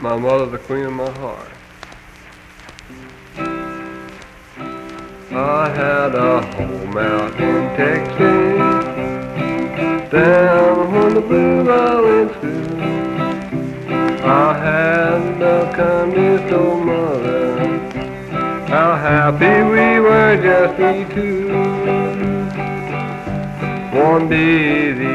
my mother, the queen of my heart. I had a home out in Texas, down on the Blue Valley too. I had a kindest old mother, how happy we were just me two. One day the